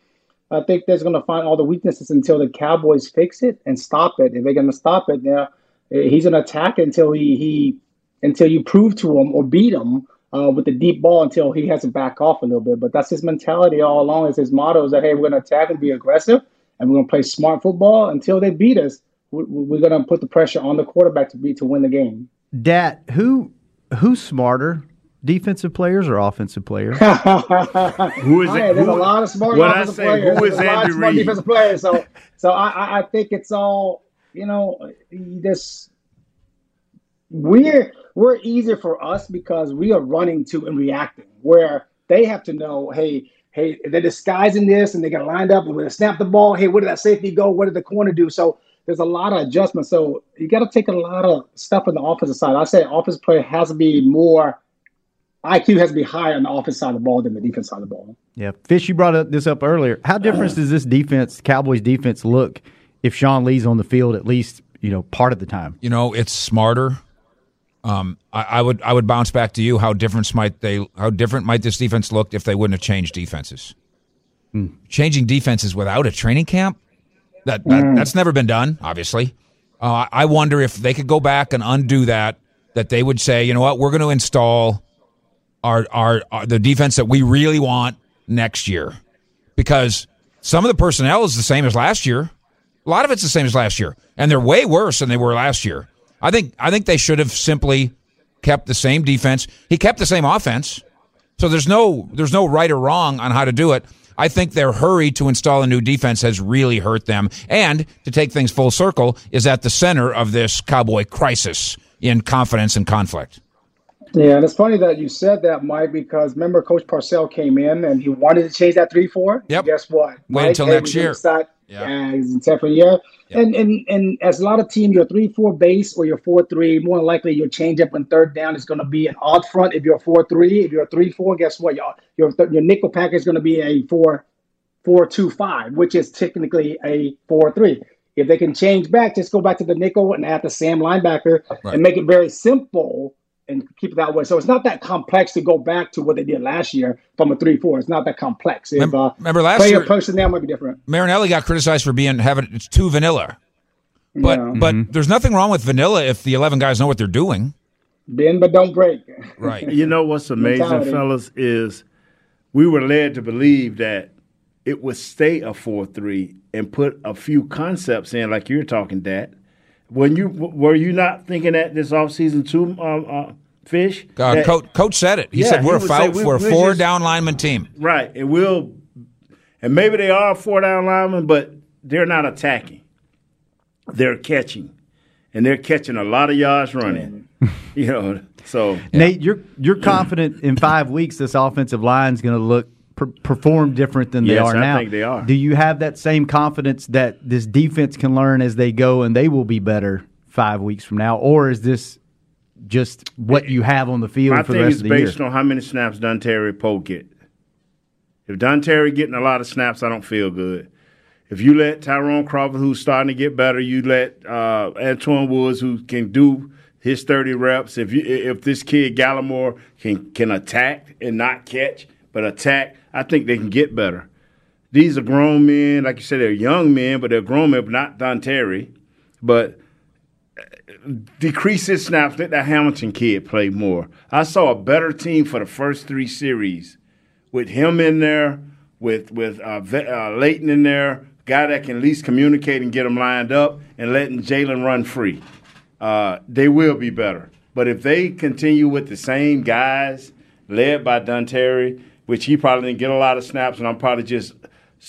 F: I think they're going to find all the weaknesses until the Cowboys fix it and stop it. If they're going to stop it, now he's going to attack until he he until you prove to him or beat him uh, with the deep ball until he has to back off a little bit. But that's his mentality all along. Is his motto is that hey, we're going to attack and be aggressive, and we're going to play smart football until they beat us. We- We're going to put the pressure on the quarterback to be to win the game.
C: Dat, who who's smarter, defensive players or offensive players? [LAUGHS]
D: Who is
F: Hey,
D: it?
F: there's
D: Who-
F: a lot of smart
D: What I
F: offensive
D: say,
F: players.
D: who is
F: There's a lot
D: Andy
F: of smart
D: Reid?
F: defensive players. So, so I, I- I think it's all you know. This we're we're easier for us because we are running to and reacting. Where they have to know, hey, hey, they're disguising this and they got lined up and we're gonna snap the ball. Hey, where did that safety go? What did the corner do? So there's a lot of adjustments. So you got to take a lot of stuff on the offensive side. I say offensive player has to be more. IQ has to be higher on the offensive side of the ball than the defense side of the ball.
C: yeah, Fish, you brought up this up earlier. How different uh-huh. does this defense, Cowboys defense, look if Sean Lee's on the field at least you know part of the time?
E: You know, it's smarter. Um, I, I would I would bounce back to you. How different might they? How different might this defense look if they wouldn't have changed defenses? Changing defenses without a training camp that, that that's never been done. Obviously, uh, I wonder if they could go back and undo that that they would say, you know what, we're going to install our, our, our the defense that we really want next year because some of the personnel is the same as last year. A lot of it's the same as last year, and they're way worse than they were last year. I think I think they should have simply kept the same defense. He kept the same offense. So there's no there's no right or wrong on how to do it. I think their hurry to install a new defense has really hurt them. And to take things full circle, is at the center of this cowboy crisis in confidence and conflict.
F: Yeah, and it's funny that you said that, Mike, because remember Coach Parcell came in and he wanted to change that three four.
E: Yep.
F: Guess what?
E: Wait until next year.
F: Yeah, he's in set for a year. Yep. And and and as a lot of teams, your three four base or your four three, more likely your change up and third down is going to be an odd front. If you're four three, if you're three four, guess what? Your your your nickel pack is going to be a four four two five, which is technically a four three. If they can change back, just go back to the nickel and add the Sam linebacker right. and make it very simple and keep it that way. So it's not that complex to go back to what they did last year from a three four. It's not that complex. If,
E: remember,
F: uh,
E: remember last
F: player
E: year,
F: personnel might be different.
E: Marinelli got criticized for being having it's too vanilla, but yeah. but mm-hmm. there's nothing wrong with vanilla if the eleven guys know what they're doing.
F: Bend but don't break.
E: Right. [LAUGHS]
D: you know what's amazing, Mentality. fellas, is we were led to believe that it would stay a four three and put a few concepts in, like you're talking, Dat. When you were you not thinking that this offseason too? Um, uh, Fish.
E: Uh, coach, coach said it. He yeah, said we're he a five, we, we're a four just, down lineman team.
D: Right, and we'll, and maybe they are four down lineman, but they're not attacking. They're catching, and they're catching a lot of yards running. [LAUGHS] you know, so
C: yeah. Nate, you're you're confident in five weeks this offensive line is going to look perform different than they
D: yes,
C: are now.
D: I think they are.
C: Do you have that same confidence that this defense can learn as they go and they will be better five weeks from now, or is this just what you have on the field
D: My
C: for the rest of the
D: year. based on how many snaps Dontari Poe get. If Dontari getting a lot of snaps, I don't feel good. If you let Tyrone Crawford, who's starting to get better, you let uh, Antwaun Woods, who can do his thirty reps. If you if this kid Gallimore can can attack and not catch, but attack, I think they can get better. These are grown men, like you said, they're young men, but they're grown men, but not Terry, But decrease his snaps. Let that Hamilton kid play more. I saw a better team for the first three series with him in there, with with uh, uh, Leighton in there, guy that can at least communicate and get them lined up, and letting Jaylon run free. Uh, they will be better. But if they continue with the same guys, led by Dontari, which he probably didn't get a lot of snaps, and I'm probably just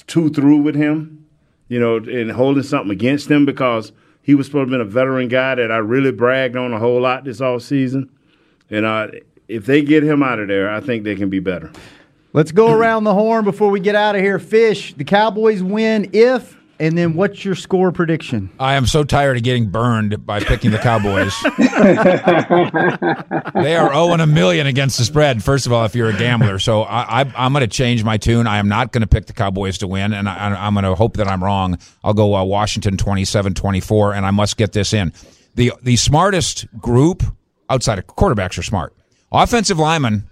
D: too through with him, you know, and holding something against him because – he was supposed to be a veteran guy that I really bragged on a whole lot this off season. And uh, if they get him out of there, I think they can be better.
C: Let's go around the horn before we get out of here. Fish, the Cowboys win if and then what's your score prediction?
E: I am so tired of getting burned by picking the Cowboys. [LAUGHS] they are 0 and a million against the spread, first of all, if you're a gambler. So I, am going to change my tune. I am not going to pick the Cowboys to win, and I, am going to hope that I'm wrong. I'll go uh, Washington 27 24, and I must get this in. The, the smartest group outside of quarterbacks are smart. Offensive linemen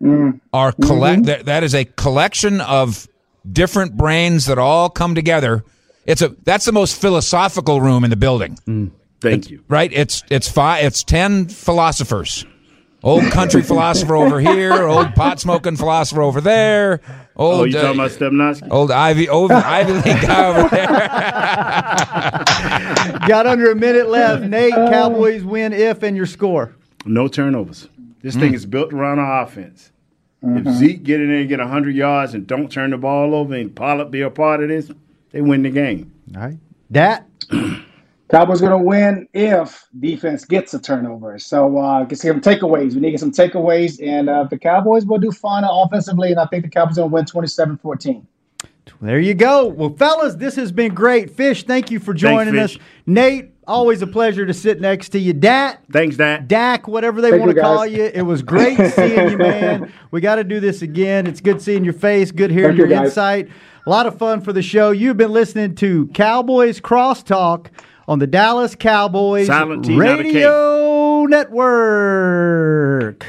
E: mm. are collect. Mm-hmm. That, that is a collection of different brains that all come together. It's a that's the most philosophical room in the building.
D: Mm, thank
E: it's,
D: you.
E: Right? It's it's five. It's ten philosophers. Old country [LAUGHS] philosopher over here, old pot smoking philosopher over there. Old,
D: oh, you talking uh, about Stepnoski?
E: Old Ivy, old [LAUGHS] Ivy League guy over there. [LAUGHS]
C: Got under a minute left. Nate, Cowboys win if and your score.
D: No turnovers. This mm. thing is built around our offense. Mm-hmm. If Zeke get in there and get 100 yards and don't turn the ball over and Pollard be a part of this, they win the game.
C: All right. That.
F: Cowboys going to win if defense gets a turnover. So uh, get some takeaways. We need to get some takeaways. And uh, the Cowboys will do fine offensively. And I think the Cowboys going to win 27 14.
C: There you go. Well, fellas, this has been great. Fish, thank you for joining Thanks, us. Nate, Always a pleasure to sit next to you. Dat.
D: Thanks, Dat.
C: Dak, whatever they Thank want to call you. It was great [LAUGHS] seeing you, man. We got to do this again. It's good seeing your face, good hearing Thank your you, insight. A lot of fun for the show. You've been listening to Cowboys Crosstalk on the Dallas Cowboys Radio Network.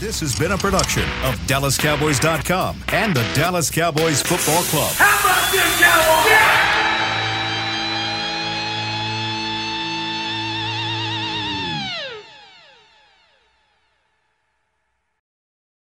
A: This has been a production of DallasCowboys.com and the Dallas Cowboys Football Club. How about this, Cowboys? Yeah!